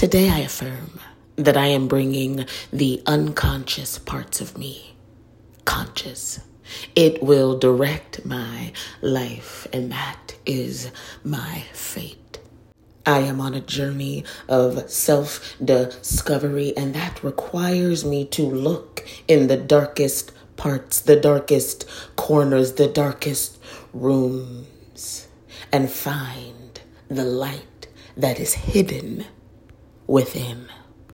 Today I affirm that I am bringing the unconscious parts of me conscious. It will direct my life, and that is my fate. I am on a journey of self discovery, and that requires me to look in the darkest parts, the darkest corners, the darkest rooms, and find the light that is hidden with Him.